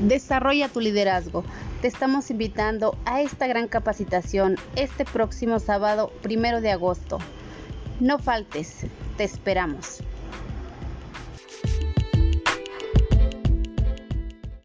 Desarrolla tu liderazgo. Te estamos invitando a esta gran capacitación este próximo sábado primero de agosto. No faltes, te esperamos.